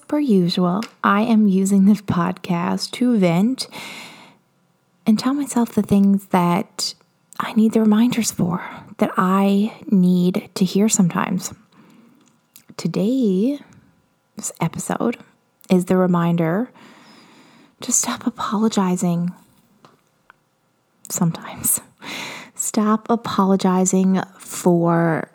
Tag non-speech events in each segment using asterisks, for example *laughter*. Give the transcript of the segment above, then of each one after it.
per usual, I am using this podcast to vent and tell myself the things that I need the reminders for, that I need to hear sometimes. Today's episode is the reminder to stop apologizing sometimes. Stop apologizing for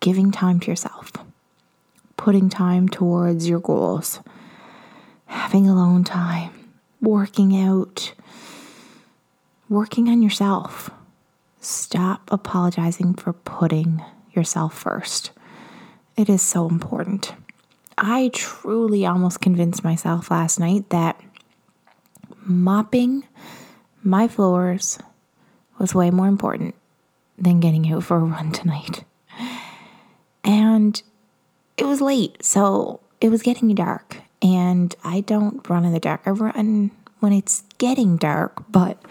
giving time to yourself, putting time towards your goals, having alone time, working out, working on yourself. Stop apologizing for putting yourself first. It is so important. I truly almost convinced myself last night that mopping my floors was way more important than getting out for a run tonight. And it was late, so it was getting dark. And I don't run in the dark. I run when it's getting dark, but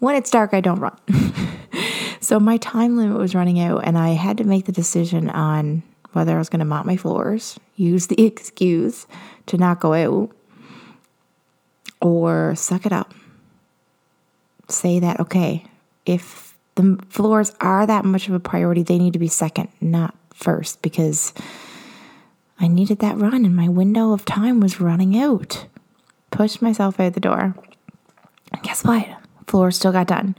when it's dark, I don't run. *laughs* so my time limit was running out, and I had to make the decision on whether I was going to mop my floors, use the *laughs* excuse to not go out, or suck it up. Say that, okay, if the floors are that much of a priority, they need to be second, not first because I needed that run and my window of time was running out. Pushed myself out the door. And guess what? Floor still got done.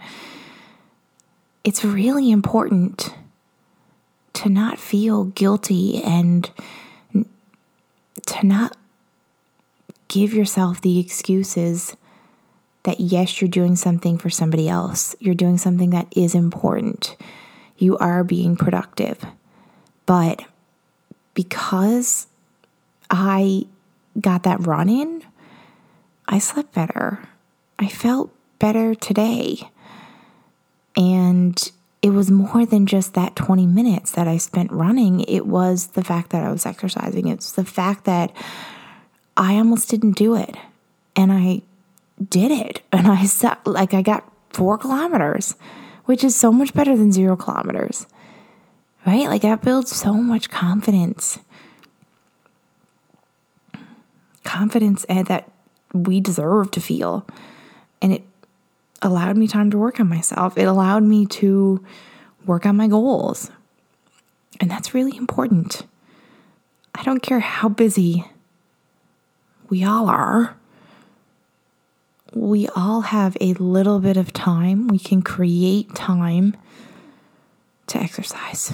It's really important to not feel guilty and to not give yourself the excuses that yes, you're doing something for somebody else. You're doing something that is important. You are being productive. But because I got that run in, I slept better. I felt better today. And it was more than just that 20 minutes that I spent running. It was the fact that I was exercising. It's the fact that I almost didn't do it. And I did it. *laughs* And I like, I got four kilometers, which is so much better than zero kilometers right? Like that builds so much confidence. Confidence that we deserve to feel. And it allowed me time to work on myself. It allowed me to work on my goals. And that's really important. I don't care how busy we all are. We all have a little bit of time. We can create time to exercise,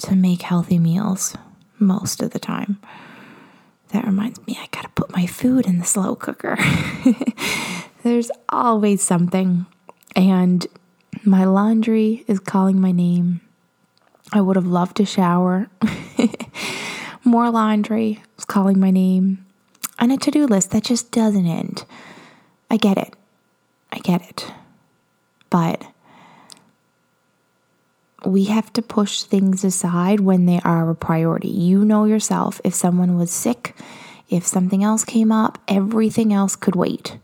to make healthy meals most of the time. That reminds me, I gotta put my food in the slow cooker. *laughs* There's always something. And my laundry is calling my name. I would have loved to shower. *laughs* More laundry is calling my name. And a to do list that just doesn't end. I get it. I get it. But we have to push things aside when they are a priority. You know yourself. If someone was sick, if something else came up, everything else could wait.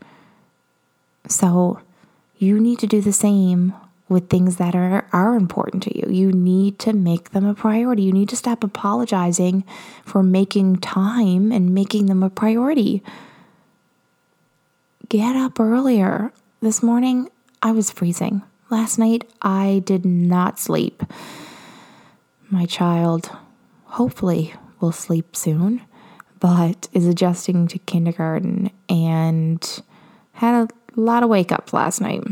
So you need to do the same with things that are, are important to you. You need to make them a priority. You need to stop apologizing for making time and making them a priority. Get up earlier. This morning, I was freezing. Last night, I did not sleep. My child hopefully will sleep soon, but is adjusting to kindergarten and had a lot of wake ups last night.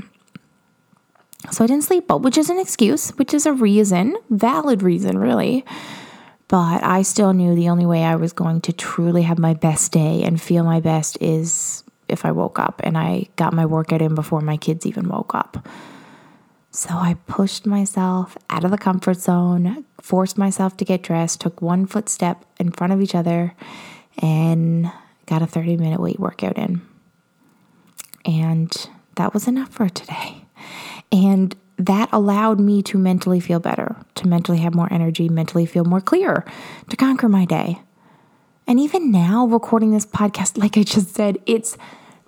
So I didn't sleep, but which is an excuse, which is a reason, valid reason, really. But I still knew the only way I was going to truly have my best day and feel my best is if I woke up and I got my workout in before my kids even woke up. So I pushed myself out of the comfort zone, forced myself to get dressed, took one footstep in front of each other, and got a 30 minute weight workout in. And that was enough for today. And that allowed me to mentally feel better, to mentally have more energy, mentally feel more clear, to conquer my day. And even now, recording this podcast, like I just said, it's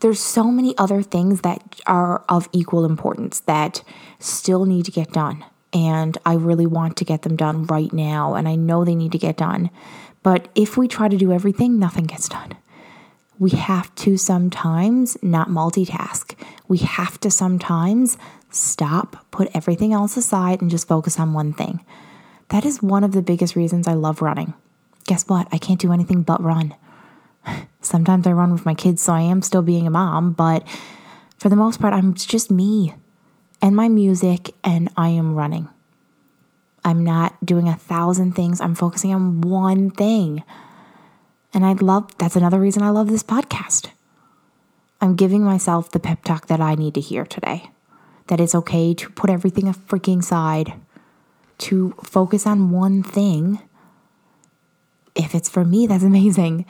there's so many other things that are of equal importance that still need to get done. And I really want to get them done right now. And I know they need to get done. But if we try to do everything, nothing gets done. We have to sometimes not multitask. We have to sometimes stop, put everything else aside, and just focus on one thing. That is one of the biggest reasons I love running. Guess what? I can't do anything but run. *laughs* Sometimes I run with my kids, so I am still being a mom, but for the most part, I'm just me and my music, and I am running. I'm not doing a thousand things, I'm focusing on one thing. And I love that's another reason I love this podcast. I'm giving myself the pep talk that I need to hear today. That it's okay to put everything a freaking side, to focus on one thing. If it's for me, that's *laughs* amazing.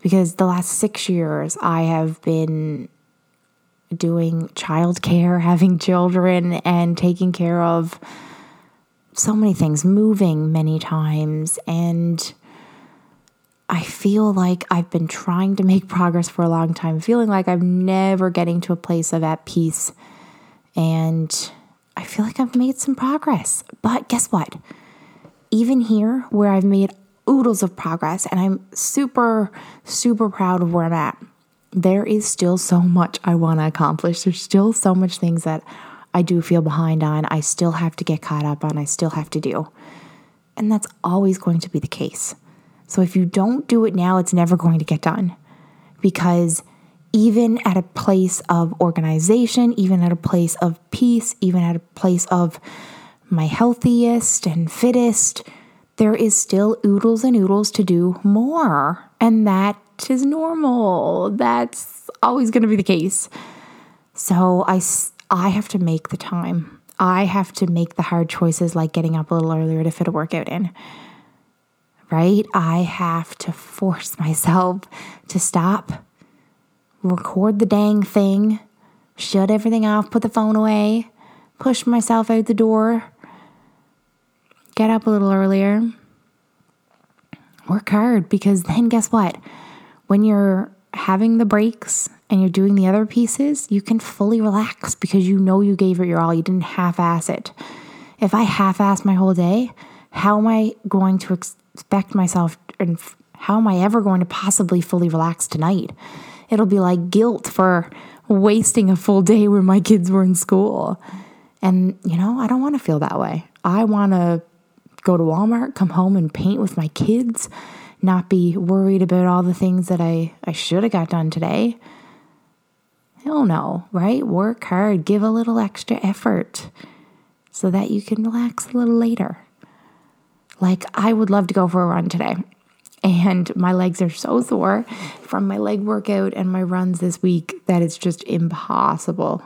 Because the last six years, I have been doing childcare, *laughs* having children, and taking care of so many things, moving many times. And I feel like I've been trying to make *laughs* progress for a long time, feeling like I'm never getting to a place of at peace. And I feel like I've made some progress. But guess what? Even here, where I've made oodles of progress and I'm super, super proud of where I'm at, there is still so much I want to accomplish. There's still so much things that I do feel behind on. I still have to get caught up on. I still have to do. And that's always going to be the case. So if you don't do it now, it's never going to get done. Because even at a place of organization, even at a place of peace, even at a place of my healthiest and fittest, there is still oodles and oodles to do more. And that is normal. That's always going to be the case. So I, I have to make the time. I have to make the hard choices like getting up a little earlier to fit a workout in. Right? I have to force *laughs* myself to stop, record the dang thing, shut everything off, put the phone away, push myself out the door, get up a little earlier, work hard because then guess what? when you're having the breaks and you're doing the other pieces, you can fully relax because you know you gave it your all. You didn't half ass it. If I half ass my whole day, how am I going to expect myself and how am I ever going to possibly fully relax tonight? It'll be like guilt for wasting a full day when my kids were in school. And, you know, I don't want to feel that way. I want to go to Walmart, come home and paint with my kids not be worried about all the things that I, I should have got done today. Hell no, right? Work hard, give a little extra effort so that you can relax a little later. Like, I would love to go for a run today. And my legs are so sore from my leg workout and my runs this week that it's just impossible.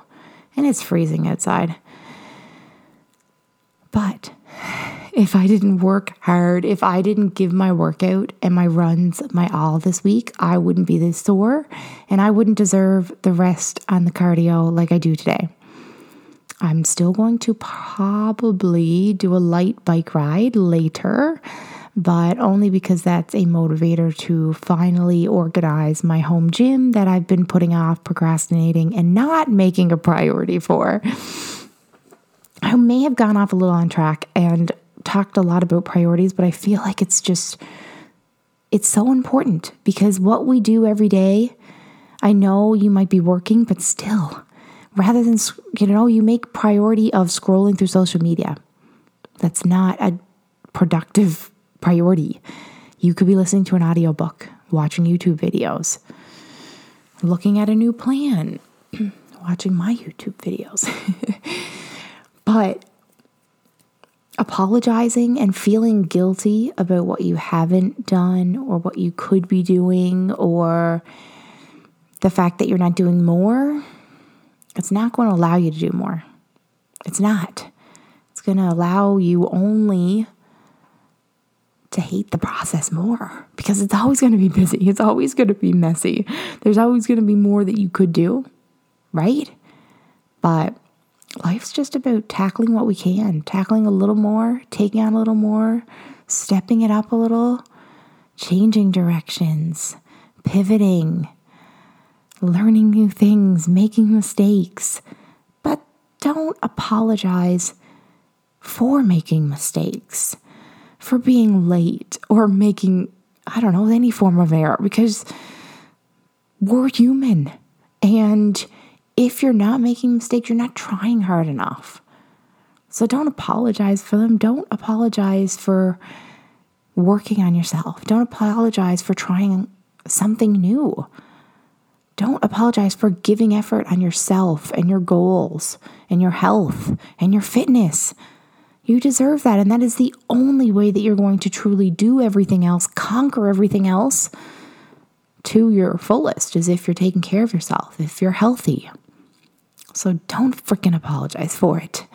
And it's freezing outside. But if I didn't work hard, if I didn't give my workout and my runs my all this week, I wouldn't be this sore and I wouldn't deserve the rest on the cardio like I do today. I'm still going to probably do a light bike ride later, but only because that's a motivator to finally organize my home gym that I've been putting off, procrastinating, and not making a priority for. I may have gone off a little on track and talked a lot about priorities, but I feel like it's just, it's so important because what we do every day, I know you might be working, but still, rather than, you know, you make priority of scrolling through social media. That's not a productive priority. You could be listening to an audiobook, watching YouTube videos, looking at a new plan, *clears throat* watching my YouTube videos. *laughs* but apologizing and feeling guilty about what you haven't done or what you could be doing or the fact that you're not doing more, it's not going to allow you to do more. It's not. It's going to allow you only to hate the process more because it's always going to be busy. It's always going to be messy. There's always going to be more that you could do, right? But life's just about tackling what we can, tackling a little more, taking on a little more, stepping it up a little, changing directions, pivoting, learning new things, making mistakes. But don't apologize for making mistakes, for being late or making I don't know, any form of error because we're human. And if you're not making mistakes, you're not trying hard enough. So don't apologize for them. Don't apologize for working on yourself. Don't apologize for trying something new. Don't apologize for giving effort on yourself and your goals and your health and your fitness. You deserve that. And that is the only way that you're going to truly do everything else, conquer everything else to your fullest, is if you're taking care of yourself, if you're healthy. So don't freaking apologize for it.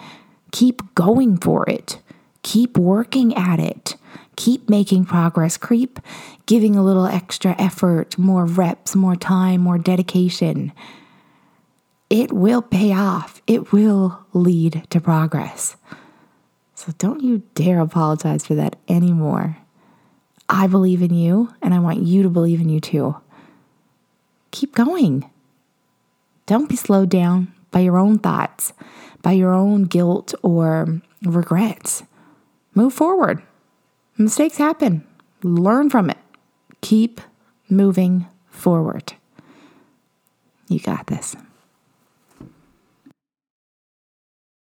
Keep going for it. Keep working at it. Keep making progress. Keep giving a little extra effort, more reps, more time, more dedication. It will pay off. It will lead to progress. So don't you dare apologize for that anymore. I believe in you, and I want you to believe in you too. Keep going. Don't be slowed down by your own thoughts, by your own guilt or regrets. Move forward. Mistakes happen. Learn from it. Keep moving forward. You got this.